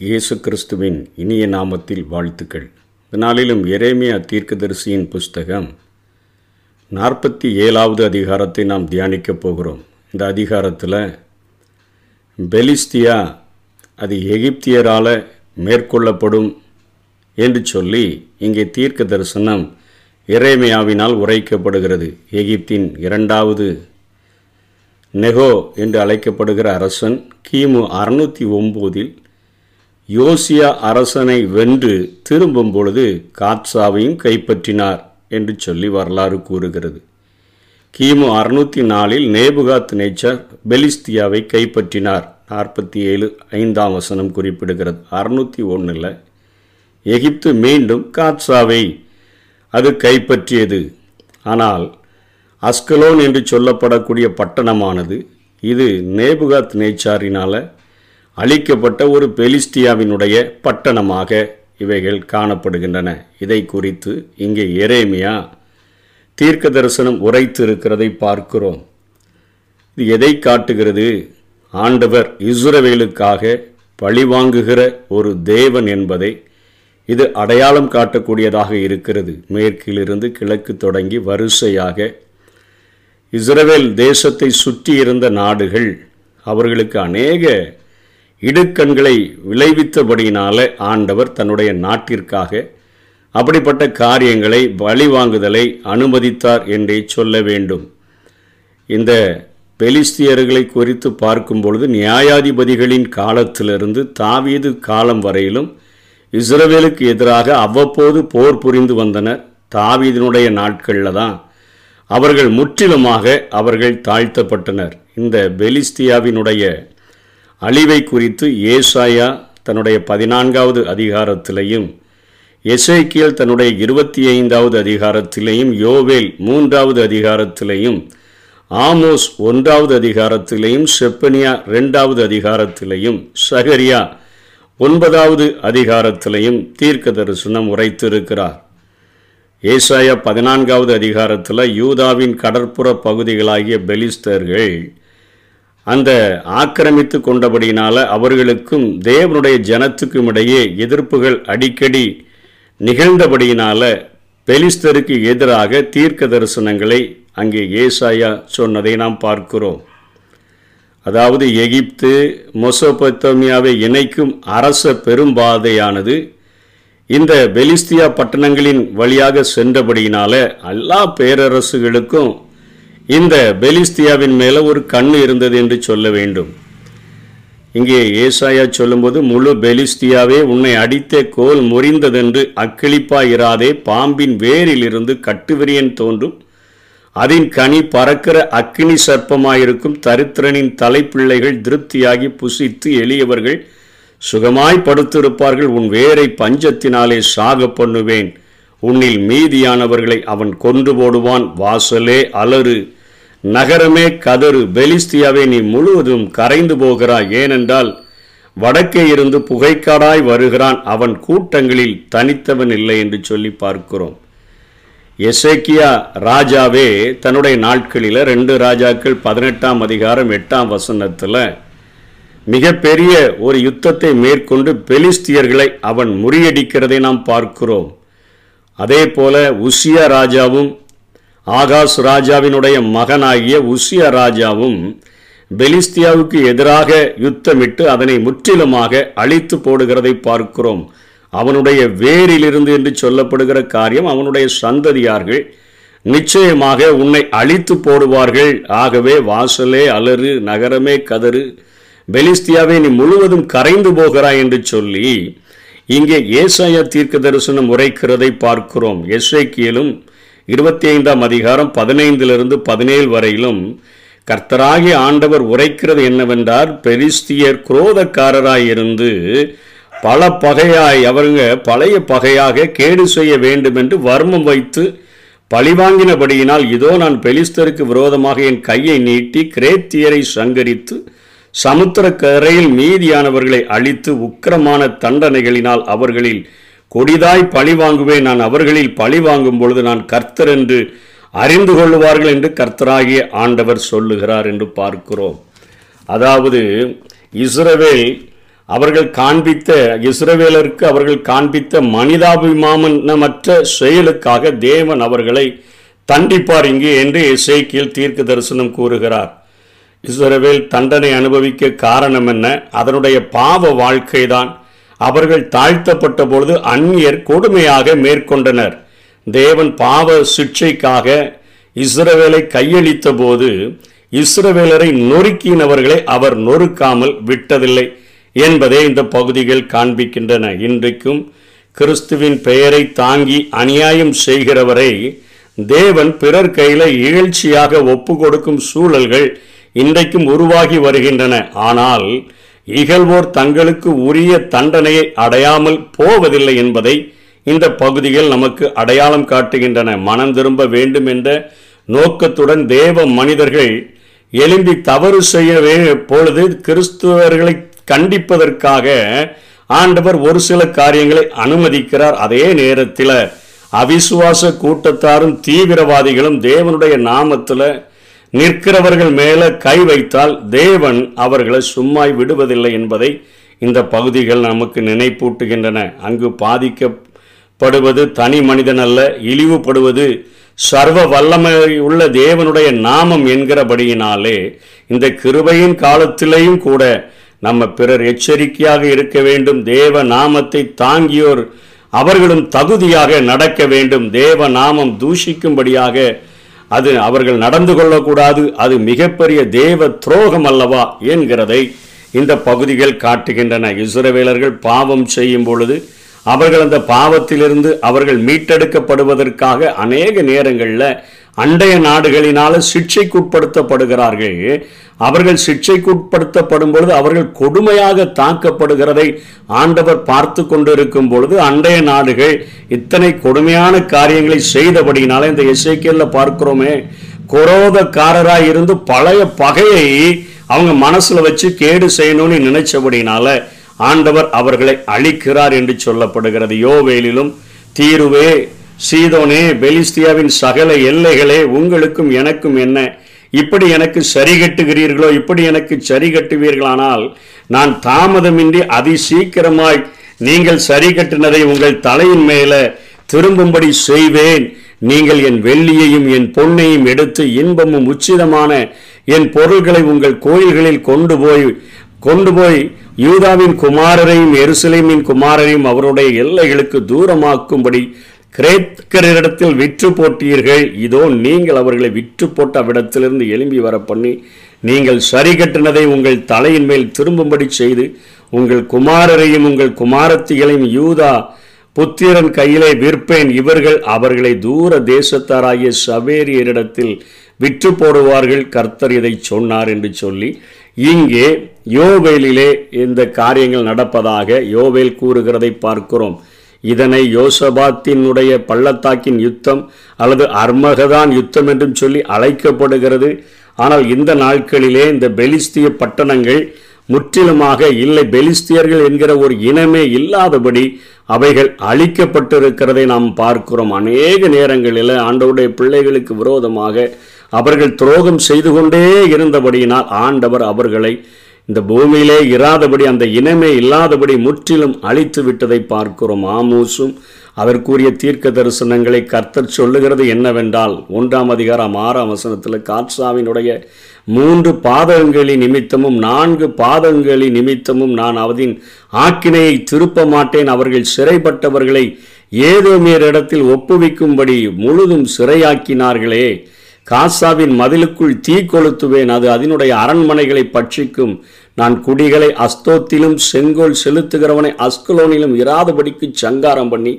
இயேசு கிறிஸ்துவின் இனிய நாமத்தில் வாழ்த்துக்கள். இதனாலும் நாளிலும் எரேமியா தீர்க்கதரிசியின் புஸ்தகம் நாற்பத்தி ஏழாவது அதிகாரத்தை நாம் தியானிக்கப் போகிறோம். இந்த அதிகாரத்தில் பெலிஸ்தியா அது எகிப்தியரால் மேற்கொள்ளப்படும் என்று சொல்லி இங்கே தீர்க்க தரிசனம் இறைமையாவினால் உரைக்கப்படுகிறது. எகிப்தின் இரண்டாவது நெகோ என்று அழைக்கப்படுகிற அரசன் கிமு அறுநூற்றி ஒம்போதில் யோசியா அரசனை வென்று திரும்பும் பொழுது காட்சாவையும் கைப்பற்றினார் என்று சொல்லி வரலாறு கூறுகிறது. கிமு அறுநூற்றி நாலில் நேபுகாத் நேச்சர் பெலிஸ்தியாவை கைப்பற்றினார். நாற்பத்தி ஏழு ஐந்தாம் வசனம் குறிப்பிடுகிறது. அறுநூற்றி ஒன்றில் எகிப்து மீண்டும் காட்சாவை அது கைப்பற்றியது. ஆனால் அஸ்கலோன் என்று சொல்லப்படக்கூடிய பட்டணமானது இது நேபுகாத் நேச்சாரினால் அழிக்கப்பட்ட ஒரு பெலிஸ்டியாவினுடைய பட்டணமாக இவைகள் காணப்படுகின்றன. இதை குறித்து இங்கே எரேமியா தீர்க்க தரிசனம் உரைத்து இருக்கிறதை பார்க்கிறோம். இது எதை காட்டுகிறது? ஆண்டவர் இஸ்ரவேலுக்காக பழிவாங்குகிற ஒரு தேவன் என்பதை இது அடையாளம் காட்டக்கூடியதாக இருக்கிறது. மேற்கிலிருந்து கிழக்கு தொடங்கி வரிசையாக இஸ்ரவேல் தேசத்தை சுற்றி இருந்த நாடுகள் அவர்களுக்கு அநேக இடுக்கண்களை விளைவித்தபடியினால ஆண்டவர் தன்னுடைய நாட்டிற்காக அப்படிப்பட்ட காரியங்களை பழிவாங்குதலை அனுமதித்தார் என்றே சொல்ல வேண்டும். இந்த பெலிஸ்தியர்களை குறித்து பார்க்கும் பொழுது நியாயாதிபதிகளின் காலத்திலிருந்து தாவீது காலம் வரையிலும் இஸ்ரவேலுக்கு எதிராக அவ்வப்போது போர் புரிந்து வந்தனர். தாவீதினுடைய நாட்களில் தான் அவர்கள் முற்றிலுமாக அவர்கள் தாழ்த்தப்பட்டனர். இந்த பெலிஸ்தியாவினுடைய அழிவை குறித்து ஏசாயா தன்னுடைய பதினான்காவது அதிகாரத்திலையும் எசைக்கியல் தன்னுடைய இருபத்தி ஐந்தாவது அதிகாரத்திலேயும் யோவேல் மூன்றாவது அதிகாரத்திலேயும் ஆமோஸ் ஒன்றாவது அதிகாரத்திலேயும் செப்பனியா ரெண்டாவது அதிகாரத்திலேயும் சகரியா ஒன்பதாவது அதிகாரத்திலையும் தீர்க்க தரிசனம் உரைத்திருக்கிறார். ஏசாயா பதினான்காவது அதிகாரத்தில் யூதாவின் கடற்புற பகுதிகளாகிய பெலிஸ்தர்கள் அந்த ஆக்கிரமித்து கொண்டபடியினால அவர்களுக்கும் தேவனுடைய ஜனத்துக்கும் இடையே எதிர்ப்புகள் அடிக்கடி நிகழ்ந்தபடியினால பெலிஸ்தருக்கு எதிராக தீர்க்க தரிசனங்களை அங்கே ஏசாயா சொன்னதை நாம் பார்க்கிறோம். அதாவது எகிப்து மொசோபத்தோமியாவை இணைக்கும் அரச பெரும்பாதையானது இந்த பெலிஸ்தியா பட்டணங்களின் வழியாக சென்றபடியினால எல்லா பேரரசுகளுக்கும் இந்த பெலிஸ்தியாவின் மேலே ஒரு கண் இருந்தது என்று சொல்ல வேண்டும். இங்கே ஏசாயா சொல்லும்போது முழு பெலிஸ்தியாவே உன்னை அடித்த கோல் முறிந்ததென்று அக்கிளிப்பாயிராதே பாம்பின் வேரிலிருந்து கட்டுவிரியன் தோன்றும். அதன் கனி பறக்கிற அக்கினி சர்ப்பமாயிருக்கும். தரித்திரனின் தலைப்பிள்ளைகள் திருப்தியாகி புசித்து எளியவர்கள் சுகமாய் படுத்திருப்பார்கள். உன் வேரை பஞ்சத்தினாலே சாக பண்ணுவேன். உன்னில் மீதியானவர்களை அவன் கொன்று போடுவான். வாசலே அலறு. நகரமே கதறு. பெலிஸ்தியாவே நீ முழுவதும் கரைந்து போகிறாய். ஏனென்றால் வடக்கே இருந்து புகைக்காடாய் வருகிறான். அவன் கூட்டங்களில் தனித்தவன் இல்லை என்று சொல்லி பார்க்கிறோம். எசேக்கியா ராஜாவே தன்னுடைய நாட்களில் ரெண்டு ராஜாக்கள் பதினெட்டாம் அதிகாரம் எட்டாம் வசனத்தில் மிகப்பெரிய ஒரு யுத்தத்தை மேற்கொண்டு பெலிஸ்தியர்களை அவன் முறியடிக்கிறதை நாம் பார்க்கிறோம். அதே போல உசியா ராஜாவும் ஆகாஷ் ராஜாவினுடைய மகனாகிய உசியா ராஜாவும் பெலிஸ்தியாவுக்கு எதிராக யுத்தமிட்டு அதனை முற்றிலுமாக அழித்து போடுகிறதை பார்க்கிறோம். அவனுடைய வேரிலிருந்து என்று சொல்லப்படுகிற காரியம் அவனுடைய சந்ததியார்கள் நிச்சயமாக உன்னை அழித்து போடுவார்கள். ஆகவே வாசலே அலறு நகரமே கதறு. பெலிஸ்தியாவை நீ முழுவதும் கரைந்து போகிறாய் என்று சொல்லி இங்கே ஏசாய தீர்க்க தரிசனம் உரைக்கிறதை பார்க்கிறோம். எஸ்ஐக்கியலும் இருபத்தி ஐந்தாம் அதிகாரம் பதினைந்திலிருந்து பதினேழு வரையிலும் கர்த்தராகி ஆண்டவர் உரைக்கிறது என்னவென்றால் பெலிஸ்தியர் குரோதக்காரராயிருந்து பல பகையாய் அவருங்க பழைய பகையாக கேடு செய்ய வேண்டும் என்று வர்மம் வைத்து பழிவாங்கினபடியினால் இதோ நான் பெலிஸ்தருக்கு விரோதமாக என் கையை நீட்டி கிரேத்தியரை சங்கரித்து சமுத்திர கரையில் மீதியானவர்களை அழித்து உக்கிரமான தண்டனைகளினால் அவர்களில் கொடிதாய் பழி வாங்குவேன். நான் அவர்களில் பழி வாங்கும் பொழுது நான் கர்த்தர் என்று அறிந்து கொள்ளுவார்கள் என்று கர்த்தராகிய ஆண்டவர் சொல்லுகிறார் என்று பார்க்கிறோம். அதாவது இஸ்ரவேல் அவர்கள் காண்பித்த இஸ்ரவேலருக்கு அவர்கள் காண்பித்த மனிதாபிமானமற்ற செயலுக்காக தேவன் அவர்களை தண்டிப்பார் இங்கே என்று இசைக்கியில் தீர்க்க தரிசனம் கூறுகிறார். இஸ்ரவேல் தண்டனை அனுபவிக்க காரணம் என்ன? அதனுடைய பாவ வாழ்க்கை தான் அவர்கள் தாழ்த்தப்பட்ட பொழுது அந்நியர் கொடுமையாக மேற்கொண்டனர். தேவன் பாவ சிக்ஷைக்காக இஸ்ரவேலை கையளித்த போது இஸ்ரவேலரை நொறுக்கினவர்களை அவர் நொறுக்காமல் விட்டதில்லை என்பதே இந்த பகுதிகள் காண்பிக்கின்றன. இன்றைக்கும் கிறிஸ்துவின் பெயரை தாங்கி அநியாயம் செய்கிறவரை தேவன் பிறர் கையில இகழ்ச்சியாக ஒப்பு கொடுக்கும் சூழல்கள் இன்றைக்கும் உருவாகி வருகின்றன. ஆனால் இகழ்வோர் தங்களுக்கு உரிய தண்டனையை அடையாமல் போவதில்லை என்பதை இந்த பகுதிகள் நமக்கு அடையாளம் காட்டுகின்றன. மனம் திரும்ப வேண்டும் என்ற நோக்கத்துடன் தேவ மனிதர்கள் எழும்பி தவறு செய்யவே பொழுது கிறிஸ்துவர்களை கண்டிப்பதற்காக ஆண்டவர் ஒரு சில காரியங்களை அனுமதிக்கிறார். அதே நேரத்தில் அவிசுவாச கூட்டத்தாரும் தீவிரவாதிகளும் தேவனுடைய நாமத்தில் நிற்கிறவர்கள் மேல கை வைத்தால் தேவன் அவர்களை சும்மாய் விடுவதில்லை என்பதை இந்த பகுதிகள் நமக்கு நினைப்பூட்டுகின்றன. அங்கு பாதிக்கப்படுவது தனி மனிதன் அல்ல இழிவுபடுவது சர்வ வல்லமை உள்ள தேவனுடைய நாமம் என்கிறபடியினாலே இந்த கிருபையின் காலத்திலேயும் கூட நம்ம பிறர் எச்சரிக்கையாக இருக்க வேண்டும். தேவ நாமத்தை தாங்கியோர் அவர்களும் தகுதியாக நடக்க வேண்டும். தேவ நாமம் தூஷிக்கும்படியாக அது அவர்கள் நடந்து கொள்ளக்கூடாது அது மிகப்பெரிய தேவ துரோகம் அல்லவா என்கிறதை இந்த பகுதிகள் காட்டுகின்றன. இஸ்ரவேலர்கள் பாவம் செய்யும் பொழுது அவர்கள் அந்த பாவத்திலிருந்து அவர்கள் மீட்டெடுக்கப்படுவதற்காக அநேக நேரங்களில் அண்டைய நாடுகளினால சிக்ஷைக்குட்படுத்தப்படுகிறார்கள். அவர்கள் சிக்ஷைக்குட்படுத்தப்படும் பொழுது அவர்கள் கொடுமையாக தாக்கப்படுகிறதை ஆண்டவர் பார்த்து கொண்டிருக்கும் பொழுது அண்டைய நாடுகள் இத்தனை கொடுமையான காரியங்களை செய்தபடினால இந்த இசைக்கல்ல பார்க்கிறோமே குரோதக்காரராக இருந்து பழைய பகையை அவங்க மனசுல வச்சு கேடு செய்யணும்னு நினைச்சபடினால ஆண்டவர் அவர்களை அழிக்கிறார் என்று சொல்லப்படுகிறது. யோவேலிலும் தீருவே சீதோனே பெலிஸ்தியாவின் சகல எல்லைகளே உங்களுக்கும் எனக்கும் என்ன? இப்படி எனக்கு சரி கட்டுகிறீர்களோ இப்படி எனக்கு சரி கட்டுவீர்களானால் நான் தாமதமின்றி அதி சீக்கிரமாய் நீங்கள் சரி கட்டினதை உங்கள் தலையின் மேல திரும்பும்படி செய்வேன். நீங்கள் என் வெள்ளியையும் என் பொன்னையும் எடுத்து இன்பமும் உச்சிதமான என் பொருள்களை உங்கள் கோயில்களில் கொண்டு போய் கொண்டு போய் யூதாவின் குமாரரையும் எருசலேமின் குமாரரையும் அவருடைய எல்லைகளுக்கு தூரமாக்கும்படி கிரேத்கரிடத்தில் விற்று போட்டீர்கள். இதோ நீங்கள் அவர்களை விற்று போட்ட அவ்விடத்திலிருந்து எழும்பி வர பண்ணி நீங்கள் சரி கட்டினதை உங்கள் தலையின் மேல் திரும்பும்படி செய்து உங்கள் குமாரரையும் உங்கள் குமாரத்திகளையும் யூதா புத்திரன் கையிலே விற்பேன். இவர்கள் அவர்களை தூர தேசத்தாராகிய சவேரியரிடத்தில் விற்று போடுவார்கள் கர்த்தர் இதை சொன்னார் என்று சொல்லி இங்கே யோவேலிலே இந்த காரியங்கள் நடப்பதாக யோவேல் கூறுகிறதை பார்க்கிறோம். இதனை யோசபாத்தினுடைய பள்ளத்தாக்கின் யுத்தம் அல்லது அர்மகதான் யுத்தம் என்றும் சொல்லி அழைக்கப்படுகிறது. ஆனால் இந்த நாட்களிலே இந்த பெலிஸ்திய பட்டணங்கள் முற்றிலுமாக இல்லை. பெலிஸ்தியர்கள் என்கிற ஒரு இனமே இல்லாதபடி அவைகள் அழிக்கப்பட்டிருக்கிறதை நாம் பார்க்கிறோம். அநேக நேரங்களில் ஆண்டவுடைய பிள்ளைகளுக்கு விரோதமாக அவர்கள் துரோகம் செய்து கொண்டே இருந்தபடியினால் ஆண்டவர் அவர்களை இந்த பூமியிலே இராதபடி அந்த இனமே இல்லாதபடி முற்றிலும் அழித்து விட்டதை பார்க்கிறோம். ஆமூசும் அதற்குரிய தீர்க்க தரிசனங்களை கர்த்தர் சொல்லுகிறது என்னவென்றால் ஒன்றாம் அதிகாரம் ஆறாம் வசனத்தில் காட்சாவினுடைய மூன்று பாதகங்களின் நிமித்தமும் நான்கு பாதகங்களின் நிமித்தமும் நான் அவதின் ஆக்கினையை திருப்ப மாட்டேன் அவர்கள் சிறைப்பட்டவர்களை ஏதோ இடத்தில் ஒப்புவிக்கும்படி முழுதும் சிறையாக்கினார்களே. காசாவின் மதிலுக்குள் தீ கொளுத்துவேன். அது அதனுடைய அரண்மனைகளை பட்சிக்கும். நான் குடிகளை அஸ்தோத்திலும் செங்கோல் செலுத்துகிறவனை அஸ்கலோனிலும் இராதபடிக்கு சங்காரம் பண்ணி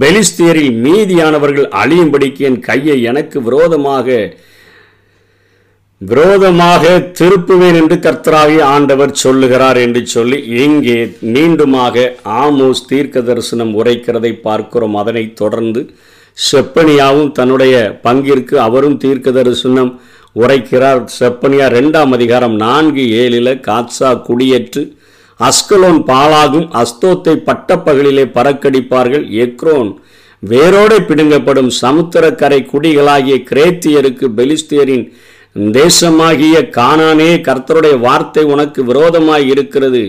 பெலிஸ்தியரில் மீதியானவர்கள் அழியும்படிக்கு என் கையை எனக்கு விரோதமாக விரோதமாக திருப்புவேன் என்று கர்த்தராகி ஆண்டவர் சொல்லுகிறார் என்று சொல்லி இங்கே மீண்டுமாக ஆமோஸ் தீர்க்க தரிசனம் உரைக்கிறதை பார்க்கிறோம். அதனைத் தொடர்ந்து செப்பனியாவும் தன்னுடைய பங்கிற்கு அவரும் தீர்க்க தரிசனம் உரைக்கிறார். செப்பனியா ரெண்டாம் அதிகாரம் நான்கு ஏழில் காட்சா குடியேற்று அஸ்கலோன் பாலாகும் அஸ்தோத்தை பட்டப்பகலிலே பறக்கடிப்பார்கள். எக்ரோன் வேரோடு பிடுங்கப்படும் சமுத்திரக்கரை குடிகளாகிய கிரேத்தியருக்கு பெலிஸ்தியரின் தேசமாகிய காணானே கர்த்தருடைய வார்த்தை உனக்கு விரோதமாய் இருக்கிறது.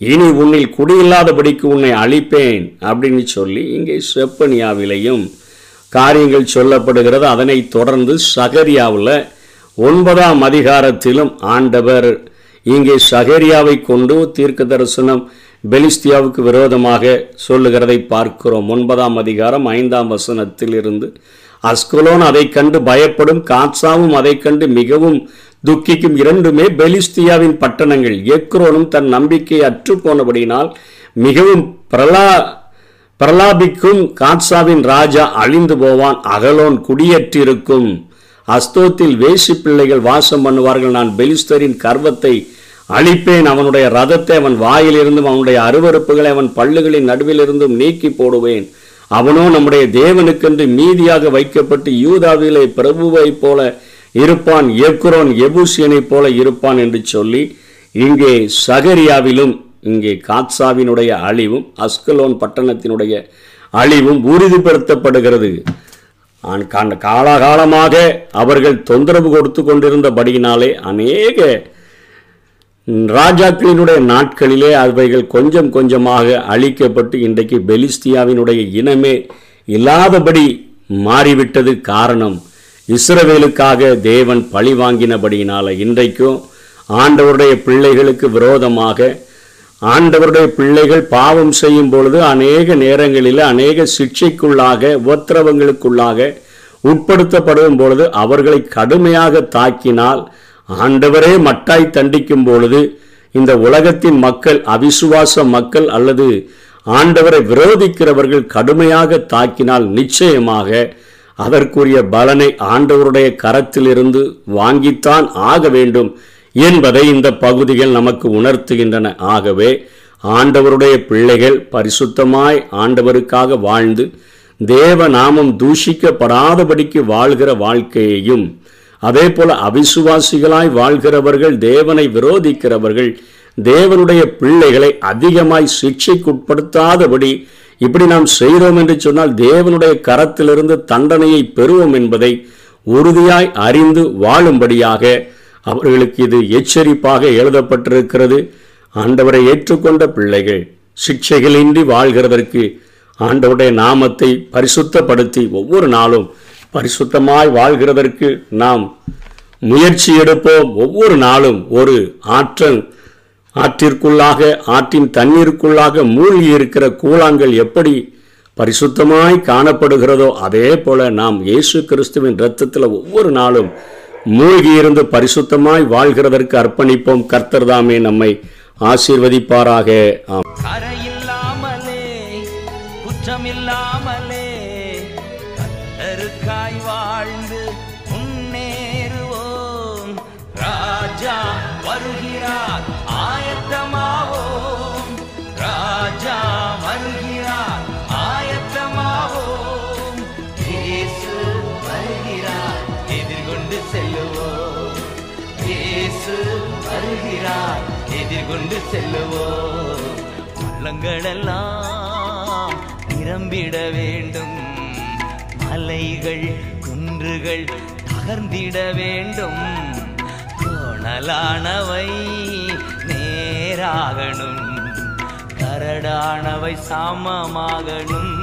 இனி உன்னில் குடியில்லாதபடிக்கு உன்னை அழிப்பேன் அப்படின்னு சொல்லி இங்கே செப்பனியாவிலையும் காரியங்கள் சொல்லப்படுகிறது. அதனை தொடர்ந்து சகரியாவில் ஒன்பதாம் அதிகாரத்திலும் ஆண்டவர் இங்கே சகரியாவை கொண்டு தீர்க்க தரிசனம் பெலிஸ்தியாவுக்கு விரோதமாக சொல்லுகிறதை பார்க்கிறோம். ஒன்பதாம் அதிகாரம் ஐந்தாம் வசனத்தில் இருந்து அஸ்குலோன் அதை கண்டு பயப்படும் காட்சாவும் அதை கண்டு மிகவும் துக்கிக்கும் இரண்டுமே பெலிஸ்தியாவின் பட்டணங்கள். எக்ரோனும் தன் நம்பிக்கை அற்று போனபடியினால் மிகவும் பிரலா பிரலாபிக்கும் காட்சாவின் ராஜா அழிந்து போவான் அகலோன் குடியேற்றிருக்கும். அஸ்தோத்தில் வேசி பிள்ளைகள் வாசம் பண்ணுவார்கள் நான் பெலிஸ்தரின் கர்வத்தை அழிப்பேன் அவனுடைய ரதத்தை அவன் வாயிலிருந்தும் அவனுடைய அருவறுப்புகளை அவன் பல்லுகளின் நடுவிலிருந்தும் நீக்கி போடுவேன். அவனோ நம்முடைய தேவனுக்கென்று மீதியாக வைக்கப்பட்டு யூதாவிலே பிரபுவைப் போல இருப்பான் எக்குரோன் எபூசியனைப் போல இருப்பான் என்று சொல்லி இங்கே சகரியாவிலும் இங்கே காட்சாவினுடைய அழிவும் அஸ்கலோன் பட்டணத்தினுடைய அழிவும் உறுதிப்படுத்தப்படுகிறது. காலகாலமாக அவர்கள் தொந்தரவு கொடுத்து கொண்டிருந்தபடியினாலே அநேக ராஜாக்களினுடைய நாட்களிலே அவைகள் கொஞ்சம் கொஞ்சமாக அழிக்கப்பட்டு இன்றைக்கு பெலிஸ்தியாவினுடைய இனமே இல்லாதபடி மாறிவிட்டது காரணம் இஸ்ரவேலுக்காக தேவன் பழி வாங்கினபடியினால இன்றைக்கும் ஆண்டவருடைய பிள்ளைகளுக்கு விரோதமாக ஆண்டவருடைய பிள்ளைகள் பாவம் செய்யும் பொழுது அநேக நேரங்களில் அநேக சிக்ஷைக்குள்ளாக உபத்திரவங்களுக்குள்ளாக உட்படுத்தப்படும் பொழுது அவர்களை கடுமையாக தாக்கினால் ஆண்டவரே மட்டாய் தண்டிக்கும் பொழுது இந்த உலகத்தின் மக்கள் அவிசுவாச மக்கள் அல்லது ஆண்டவரை விரோதிக்கிறவர்கள் கடுமையாக தாக்கினால் நிச்சயமாக அதற்குரிய பலனை ஆண்டவருடைய கரத்திலிருந்து வாங்கித்தான் ஆக வேண்டும் என்பதை இந்த பகுதிகள் நமக்கு உணர்த்துகின்றன. ஆகவே ஆண்டவருடைய பிள்ளைகள் பரிசுத்தமாய் ஆண்டவருக்காக வாழ்ந்து தேவ நாமம் தூஷிக்கப்படாதபடிக்கு வாழ்கிற வாழ்க்கையையும் அதே போல அவிசுவாசிகளாய் வாழ்கிறவர்கள் தேவனை விரோதிக்கிறவர்கள் தேவனுடைய பிள்ளைகளை அதிகமாய் சிக்ஷைக்குட்படுத்தாதபடி இப்படி நாம் செய்கிறோம் என்று சொன்னால் தேவனுடைய கரத்திலிருந்து தண்டனையை பெறுவோம் என்பதை உறுதியாய் அறிந்து வாழும்படியாக அவர்களுக்கு இது எச்சரிப்பாக எழுதப்பட்டிருக்கிறது. ஆண்டவரை ஏற்றுக்கொண்ட பிள்ளைகள் சிக்ஷைகளின்றி வாழ்கிறதற்கு ஆண்டவருடைய நாமத்தை பரிசுத்தப்படுத்தி ஒவ்வொரு நாளும் பரிசுத்தமாய் வாழ்கிறதற்கு நாம் முயற்சி எடுப்போம். ஒவ்வொரு நாளும் ஒரு ஆற்றல் ஆற்றிற்குள்ளாக ஆற்றின் தண்ணீருக்குள்ளாக மூழ்கி இருக்கிற கூழாங்கல் எப்படி பரிசுத்தமாய் காணப்படுகிறதோ அதே போல நாம் இயேசு கிறிஸ்துவின் இரத்தத்தில் ஒவ்வொரு நாளும் மூழ்கியிருந்து பரிசுத்தமாய் வாழ்கிறதற்கு அர்ப்பணிப்போம். கர்த்தர்தாமே நம்மை ஆசீர்வதிப்பாராக. ஆம் இயேசு வருகிறார். எதிர்கொண்டு செல்லுவோம் உள்ளங்களெல்லாம் நிரம்பிட வேண்டும். மலைகள் குன்றுகள் தகர்ந்திட வேண்டும். கோணலானவை நேராகணும். கரடானவை சமமாகணும்.